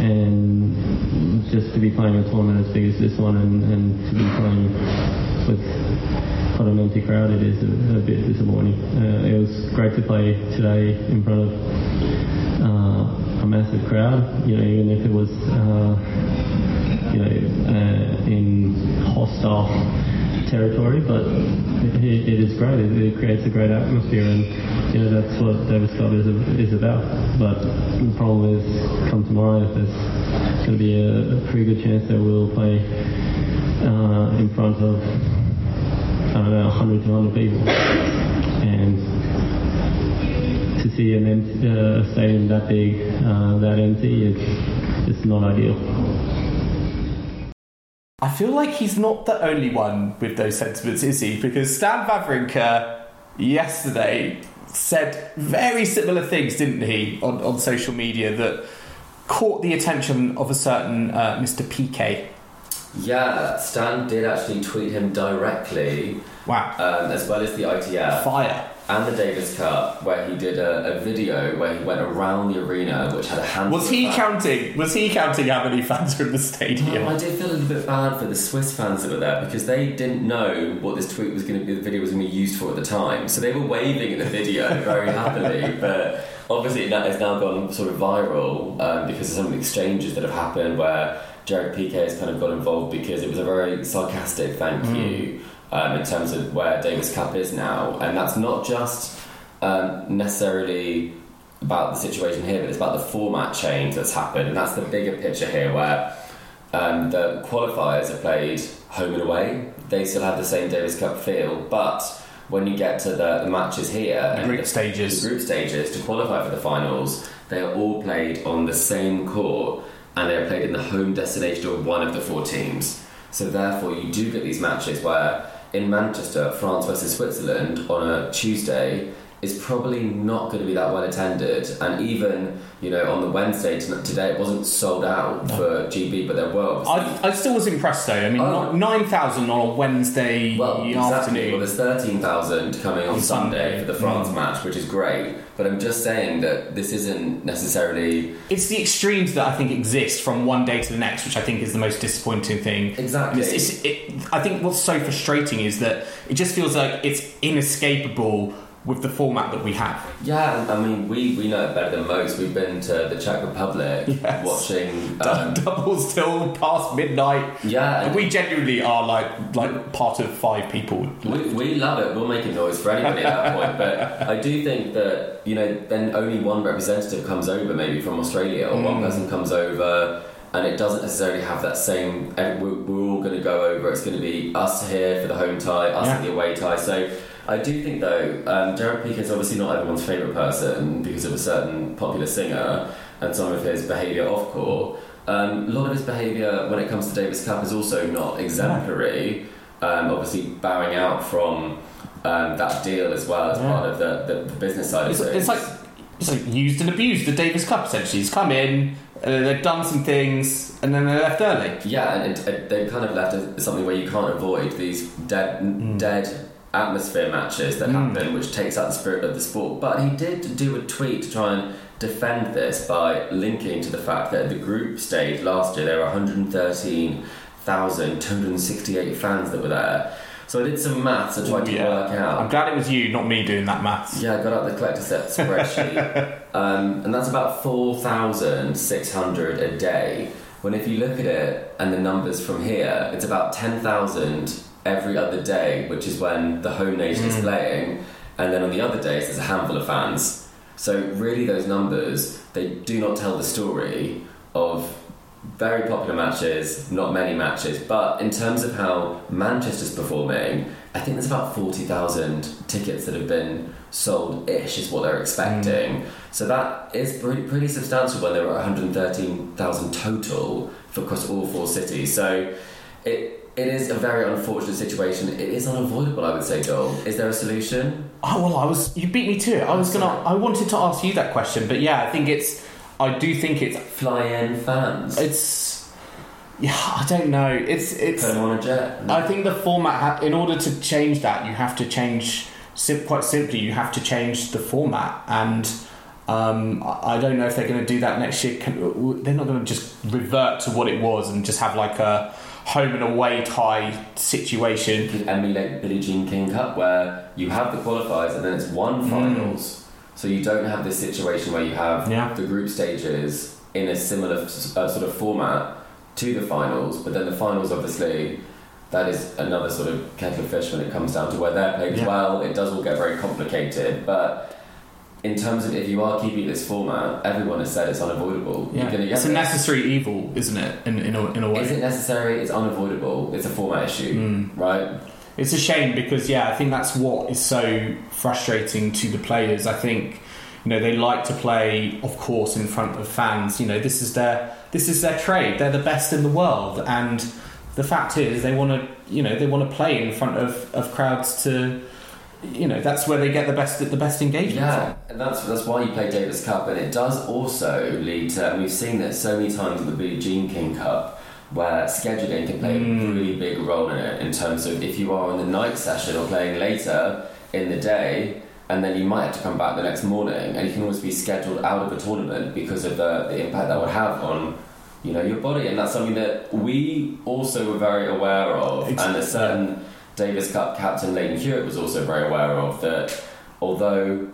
Speaker 5: and just to be playing a tournament as big as this one, and, and to be playing with an empty crowd, it is a, a bit disappointing. Uh, it was great to play today in front of uh, a massive crowd. You know, even if it was. Uh, you know, uh, in hostile territory, but it, it is great. It, it creates a great atmosphere, and you know that's what Davis Cup is, is about. But the problem is, come tomorrow, there's going to be a, a pretty good chance that we'll play uh, in front of Know 100 200 people, and to see an uh, stadium that big, uh, that empty, it's just not ideal.
Speaker 2: I feel like he's not the only one with those sentiments, is he? Because Stan Wawrinka yesterday said very similar things, didn't he, on, on social media that caught the attention of a certain uh, Mr. Piqué.
Speaker 3: Yeah, Stan did actually tweet him directly.
Speaker 2: Wow.
Speaker 3: Um, as well as the ITF.
Speaker 2: Fire.
Speaker 3: And the Davis Cup, where he did a, a, video where he went around the arena, which had a hand.
Speaker 2: Was he counting? Was he counting how many fans were in the stadium?
Speaker 3: I did feel a little bit bad for the Swiss fans that were there because they didn't know what this tweet was going to be. The video was going to be used for at the time, so they were waving at the video very happily. But obviously, it has now gone sort of viral um, because of some of the exchanges that have happened where Gerard Piqué has kind of got involved because it was a very sarcastic thank mm. you um, in terms of where Davis Cup is now, and that's not just um, necessarily about the situation here, but it's about the format change that's happened, and that's the bigger picture here, where um, the qualifiers are played home and away. They still have the same Davis Cup feel, but when you get to the, the matches here,
Speaker 2: the group the, stages,
Speaker 3: the group stages to qualify for the finals, they are all played on the same court, and they are played in the home destination of one of the four teams. So therefore, you do get these matches where in Manchester, France versus Switzerland on a Tuesday is probably not going to be that well attended. And even you know on the Wednesday today, it wasn't sold out no. for GB, but there were.
Speaker 2: I, I still was impressed though. I mean, oh. nine thousand on a Wednesday
Speaker 3: well,
Speaker 2: exactly.
Speaker 3: afternoon. Well, there's thirteen thousand coming on, on Sunday, Sunday, for the France mm. match, which is great. But I'm just saying that this isn't necessarily.
Speaker 2: It's the extremes that I think exist from one day to the next, which I think is the most disappointing thing.
Speaker 3: Exactly.
Speaker 2: It's, it's, it, I think what's so frustrating is that it just feels like it's inescapable with the format that we have.
Speaker 3: Yeah, I mean, we, we know it better than most. We've been to the Czech Republic yes. watching um,
Speaker 2: doubles till past midnight.
Speaker 3: Yeah,
Speaker 2: we genuinely are like like part of five people.
Speaker 3: We, we love it. We'll make a noise for anybody at that point. But I do think that you know, then only one representative comes over, maybe from Australia, or mm. one person comes over. And it doesn't necessarily have that same. We're, we're all going to go over. It's going to be us here for the home tie, us yeah. at the away tie. So I do think though, um, Gerard Piqué is obviously not everyone's favourite person because of a certain popular singer and some of his behaviour off court. Um, a lot of his behaviour when it comes to Davis Cup is also not exemplary. Um, obviously, bowing out from um, that deal as well as yeah. part of the, the, the, business side
Speaker 2: it's,
Speaker 3: of
Speaker 2: things. It's like it's like used and abused the Davis Cup essentially. He's come in, uh, they've done some things, and then they left early.
Speaker 3: Yeah, and they've kind of left something where you can't avoid these dead, mm. dead atmosphere matches that mm. happen, which takes out the spirit of the sport. But he did do a tweet to try and defend this by linking to the fact that the group stage last year there were 113,268 fans that were there. So I did some maths and tried to work out.
Speaker 2: I'm glad it was you, not me, doing that maths.
Speaker 3: Yeah, I got out the collector set spreadsheet, um, and that's about 4,600 a day. When if you look at it and the numbers from here, it's about 10,000 every other day, which is when the home nation mm. is playing, and then on the other days there's a handful of fans. So really, those numbers they do not tell the story of very popular matches, not many matches. But in terms of how Manchester's performing, I think there's about forty thousand tickets that have been sold ish is what they're expecting. Mm. So that is pretty, pretty substantial when there were 113,000 total for across all four cities. So it it is a very unfortunate situation. It is unavoidable, I would say, Joel. Is there a solution?
Speaker 2: Oh well, I was. You beat me to it. I was gonna. I wanted to ask you that question, but yeah, I think it's. I do think it's
Speaker 3: fly-in fans.
Speaker 2: It's. Yeah, I don't know. It's it's.
Speaker 3: Put them on a jet.
Speaker 2: No. I think the format. in order to change that, you have to change. Sim- quite simply, you have to change the format, and um, I don't know if they're going to do that next year. They're not going to just revert to what it was and just have like a home and away tie situation.
Speaker 3: Emulate Billie Jean King Cup, where you have the qualifiers and then it's one mm. finals. Mm. So you don't have this situation where you have
Speaker 2: yeah.
Speaker 3: the group stages in a similar uh, sort of format to the finals, but then the finals obviously that is another sort of kettle of fish when it comes down to where they're played yeah. well. It does all get very complicated, but in terms of if you are keeping this format, everyone has said it's unavoidable.
Speaker 2: Yeah. it's a necessary evil, isn't it? In, in, a, in a way.
Speaker 3: Is it necessary? It's unavoidable. It's a format issue, mm. right?
Speaker 2: It's a shame because, yeah, I think that's what is so frustrating to the players. I think You know, they like to play, of course, in front of fans. You know, this is their this is their trade. They're the best in the world, and the fact is, they want to you know they want to play in front of, of crowds to you know that's where they get the best the best engagement.
Speaker 3: Yeah, and that's that's why you play Davis Cup, and it does also lead to. And we've seen this so many times with the Billie Jean King Cup, where scheduling can play
Speaker 2: Mm.
Speaker 3: a really big role in it. In terms of if you are on the night session or playing later in the day, and then you might have to come back the next morning, and you can always be scheduled out of a tournament because of the, the impact that would have on. You know your body, and that's something that we also were very aware of, and a certain Davis Cup captain Lleyton Hewitt was also very aware of that. Although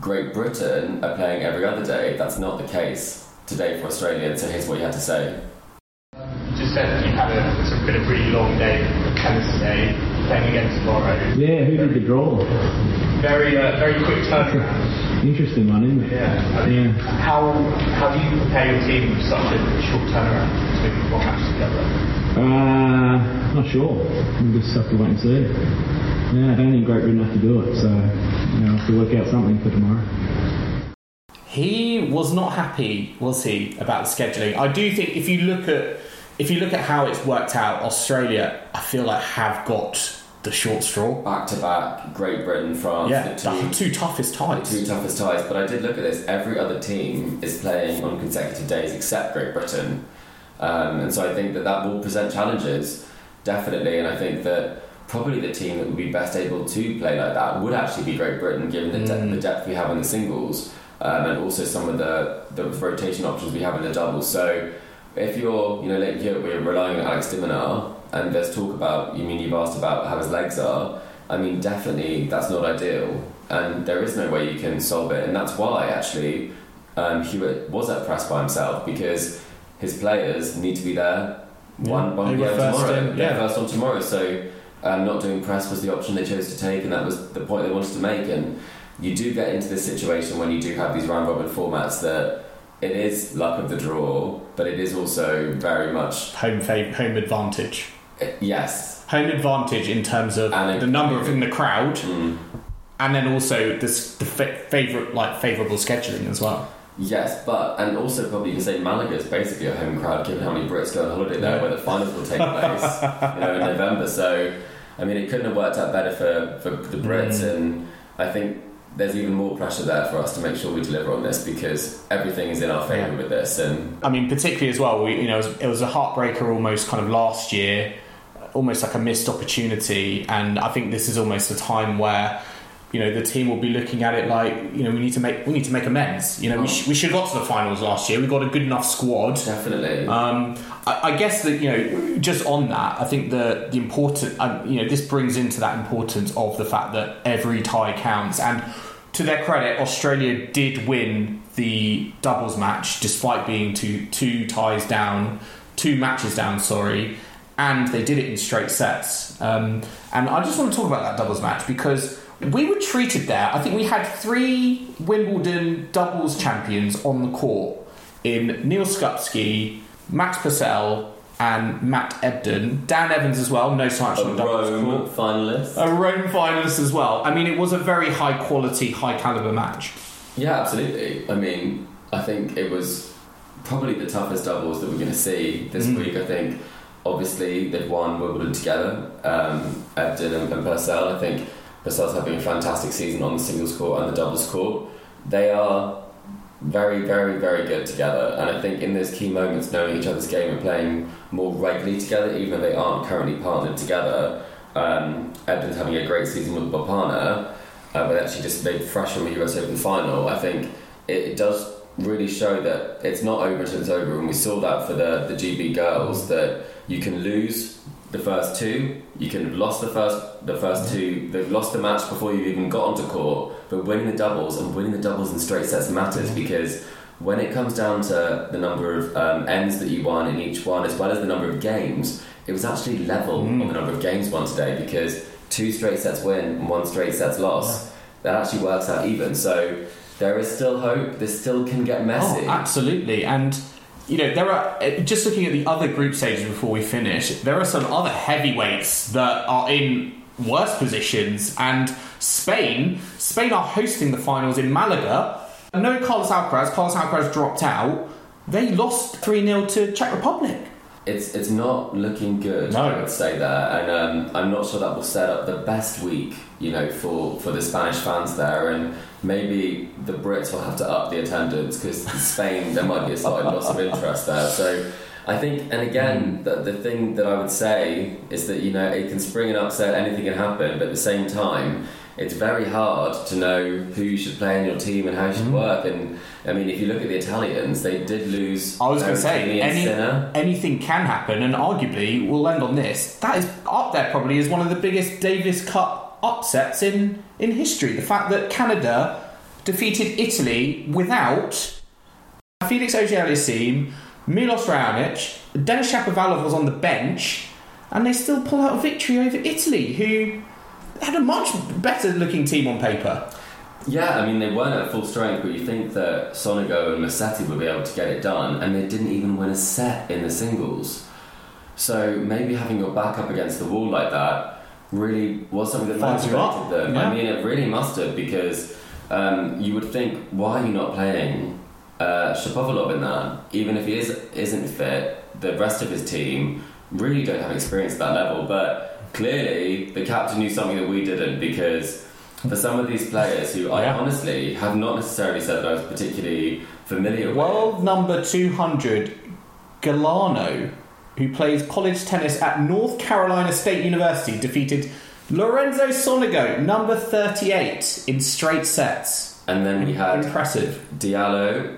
Speaker 3: Great Britain are playing every other day, that's not the case today for Australia. So here's what you had to say.
Speaker 6: just said that you had a, it's been a really long day of tennis today, playing again tomorrow.
Speaker 5: Yeah, who did the draw?
Speaker 6: Very, uh, very quick turnaround.
Speaker 5: Interesting one, isn't it?
Speaker 6: Yeah.
Speaker 5: Yeah.
Speaker 6: How, how do you prepare your team for such a short turnaround between one match together?
Speaker 5: Uh, not sure. We'll just have to wait and see. Yeah, I don't think Great Britain have to do it, so you know, I'll have to work out something for tomorrow.
Speaker 2: He was not happy, was he, about the scheduling? I do think if you look at if you look at how it's worked out, Australia, I feel like have got the short straw.
Speaker 3: Back to back, Great Britain, France,
Speaker 2: Yeah,
Speaker 3: the
Speaker 2: the
Speaker 3: two,
Speaker 2: two toughest ties.
Speaker 3: two toughest ties. But I did look at this. Every other team is playing on consecutive days except Great Britain, um, and so I think that that will present challenges definitely. And I think that probably the team that would be best able to play like that would actually be Great Britain, given the, de-
Speaker 2: Mm.
Speaker 3: the depth we have in the singles um, and also some of the the rotation options we have in the doubles. So. If you're, you know, like here we're relying on Alex De Minaur, and there's talk about, you mean you've asked about how his legs are. I mean, definitely that's not ideal, and there is no way you can solve it, and that's why actually um, Hewitt was at press by himself because his players need to be there. One,
Speaker 2: Yeah,
Speaker 3: one game tomorrow.
Speaker 2: in, yeah.
Speaker 3: first on tomorrow, so um, not doing press was the option they chose to take, and that was the point they wanted to make. And you do get into this situation when you do have these round robin formats that it is luck of the draw, but it is also very much
Speaker 2: Home fav- home advantage.
Speaker 3: yes.
Speaker 2: Home advantage in terms of
Speaker 3: And it-
Speaker 2: the number of in the crowd,
Speaker 3: Mm.
Speaker 2: and then also this, the fa- favorite like favorable scheduling as well.
Speaker 3: Yes, but and also probably you can say Malaga is basically a home crowd, given how many Brits go on holiday there, where the finals will take place, you know, in November. So, I mean, it couldn't have worked out better for, for the Brits,
Speaker 2: Mm.
Speaker 3: and I think there's even more pressure there for us to make sure we deliver on this because everything is in our favour
Speaker 2: Yeah.
Speaker 3: with this, and
Speaker 2: I mean, particularly as well, we, you know, it was, it was a heartbreaker almost kind of last year, almost like a missed opportunity. And I think this is almost a time where, you know, the team will be looking at it like, you know, we need to make we need to make amends. You know, we, sh- we should have got to the finals last year. We got a good enough squad.
Speaker 3: definitely.
Speaker 2: Um, I, I guess that you know, just on that, I think the the important, um, you know, this brings into that importance of the fact that every tie counts. And to their credit, Australia did win the doubles match despite being two two ties down, two matches down. Sorry. And they did it in straight sets. Um, and I just want to talk about that doubles match because we were treated there. I think we had three Wimbledon doubles champions on the court in Neal Skupski, Max Purcell, and Matt Ebden. Dan Evans as well, no slouch on doubles
Speaker 3: Rome
Speaker 2: court.
Speaker 3: finalist.
Speaker 2: A Rome finalist as well. I mean, it was a very high quality, high caliber match.
Speaker 3: Yeah, absolutely. I mean, I think it was probably the toughest doubles that we're going to see this
Speaker 2: Mm.
Speaker 3: week. I think obviously they've won Wimbledon together, um, Ebden and, and Purcell. I think Purcell's having a fantastic season on the singles court and the doubles court. They are very, very, very good together, and I think in those key moments, knowing each other's game and playing more regularly together, even though they aren't currently partnered together. Um, having a great season with Bopanna, uh, but actually just made fresh from the US Open final. I think it, it does really show that it's not over until it's over, and we saw that for the, the GB girls that you can lose the first two, you can have lost the first the first two, they've lost the match before you've even got onto court, but winning the doubles and winning the doubles in straight sets matters because when it comes down to the number of um, ends that you won in each one, as well as the number of games, it was actually level on the number of games won today because two straight sets win and one straight sets loss. That actually works out even. So there is still hope. This still can get messy.
Speaker 2: Oh, absolutely. And you know, there are uh, just looking at the other group stages before we finish. There are some other heavyweights that are in worse positions, and Spain, Spain are hosting the finals in Malaga. No Carlos Alcaraz. Carlos Alcaraz dropped out. They lost 3 0 to Czech Republic.
Speaker 3: It's it's not looking good.
Speaker 2: No.
Speaker 3: I would say that, and um, I'm not sure that will set up the best week, you know, for for the Spanish fans there, and maybe the Brits will have to up the attendance because Spain there might be a slight loss of interest there. So. I think, and again, mm. the, the thing that I would say is that you know it can spring an upset, anything can happen, but at the same time, it's very hard to know who you should play in your team and how you should mm. work. And I mean, if you look at the Italians, they did lose.
Speaker 2: I was going to say, any, anything can happen, and arguably, we'll end on this. That is up there probably as one of the biggest Davis Cup upsets in, in history. The fact that Canada defeated Italy without Felix Auger-Aliassime, Milos Raonic, Denis Shapovalov was on the bench, and they still pull out a victory over Italy, who had a much better looking team on paper.
Speaker 3: Yeah, I mean they weren't at full strength, but you think that Sonego and Musetti would be able to get it done, and they didn't even win a set in the singles. So maybe having your back up against the wall like that really was something that
Speaker 2: up,
Speaker 3: motivated them.
Speaker 2: yeah.
Speaker 3: I mean, it really must have because um, you would think, why are you not playing uh, Shapovalov in that? Even if he is isn't fit, the rest of his team really don't have experience at that level. But clearly, the captain knew something that we didn't because for some of these players who I
Speaker 2: Yeah.
Speaker 3: honestly have not necessarily said that I was particularly familiar with.
Speaker 2: World number 200, Galarneau, who plays college tennis at North Carolina State University, defeated Lorenzo Sonego, number 38, in straight sets.
Speaker 3: And then we had
Speaker 2: Impressive.
Speaker 3: Diallo,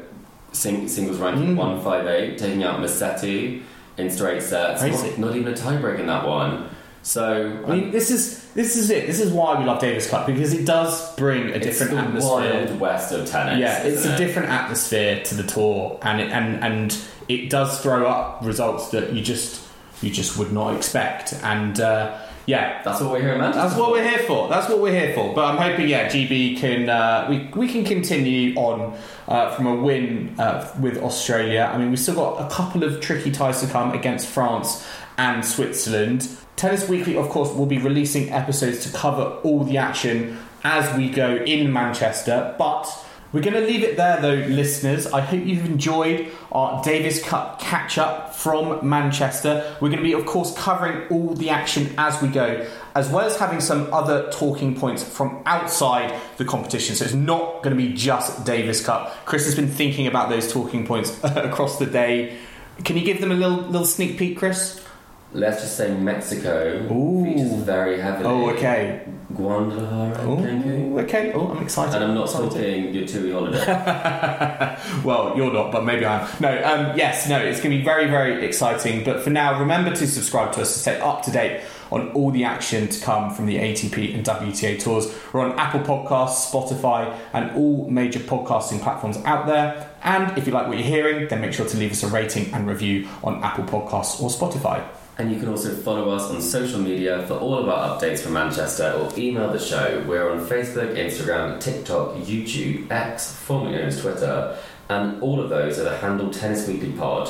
Speaker 3: sing, singles ranking
Speaker 2: Mm.
Speaker 3: 158, taking out Musetti in straight sets. Not, not even a tiebreak in that one. So,
Speaker 2: I mean, this is this is it. This is why we love Davis Cup because it does bring a different atmosphere.
Speaker 3: wild west of tennis.
Speaker 2: Yeah, it's a
Speaker 3: it?
Speaker 2: different atmosphere to the tour, and it, and and it does throw up results that you just you just would not expect. And uh, yeah,
Speaker 3: That's what we're here, man.
Speaker 2: That's what we're here for. That's what we're here for. But I'm hoping, yeah, GB can uh, we we can continue on uh, from a win uh, with Australia. I mean, we've still got a couple of tricky ties to come against France and Switzerland. Tennis Weekly, of course, will be releasing episodes to cover all the action as we go in Manchester, but. We're going to leave it there, though, listeners. I hope you've enjoyed our Davis Cup catch up from Manchester. We're going to be, of course, covering all the action as we go, as well as having some other talking points from outside the competition. So it's not going to be just Davis Cup. Chris has been thinking about those talking points across the day. Can you give them a little little sneak peek, Chris?
Speaker 3: Let's just say Mexico
Speaker 2: Ooh.
Speaker 3: features very heavily.
Speaker 2: Oh, okay.
Speaker 3: Guadalajara,
Speaker 2: okay. Oh, I'm excited.
Speaker 3: And I'm not
Speaker 2: Excited.
Speaker 3: talking your TUI holiday.
Speaker 2: well, you're not, but maybe I am. No, um, yes, no, it's going to be very, very exciting. But for now, remember to subscribe to us to stay up to date on all the action to come from the ATP and WTA tours. We're on Apple Podcasts, Spotify, and all major podcasting platforms out there. And if you like what you're hearing, then make sure to leave us a rating and review on Apple Podcasts or Spotify.
Speaker 3: And you can also follow us on social media for all of our updates from Manchester or email the show. We're on Facebook, Instagram, TikTok, YouTube, X, formerly known as Twitter, and all of those are the handle Tennis Weekly Pod.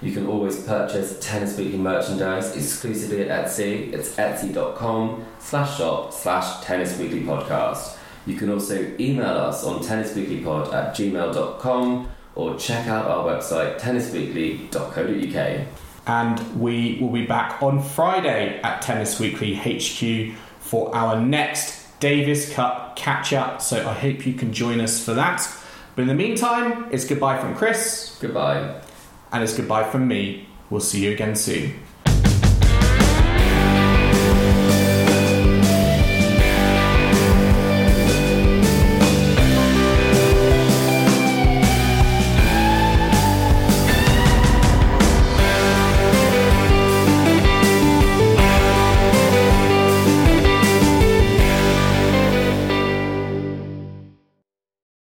Speaker 3: You can always purchase Tennis Weekly merchandise exclusively at Etsy. It's etsy.com slash shop slash Tennis Weekly Podcast. You can also email us on tennisweeklypod at gmail.com or check out our website tennisweekly.co.uk.
Speaker 2: and we will be back on Friday at Tennis Weekly HQ for our next Davis Cup catch up. So I hope you can join us for that. But in the meantime, it's goodbye from Chris
Speaker 3: Goodbye.
Speaker 2: and it's goodbye from me. We'll see you again soon.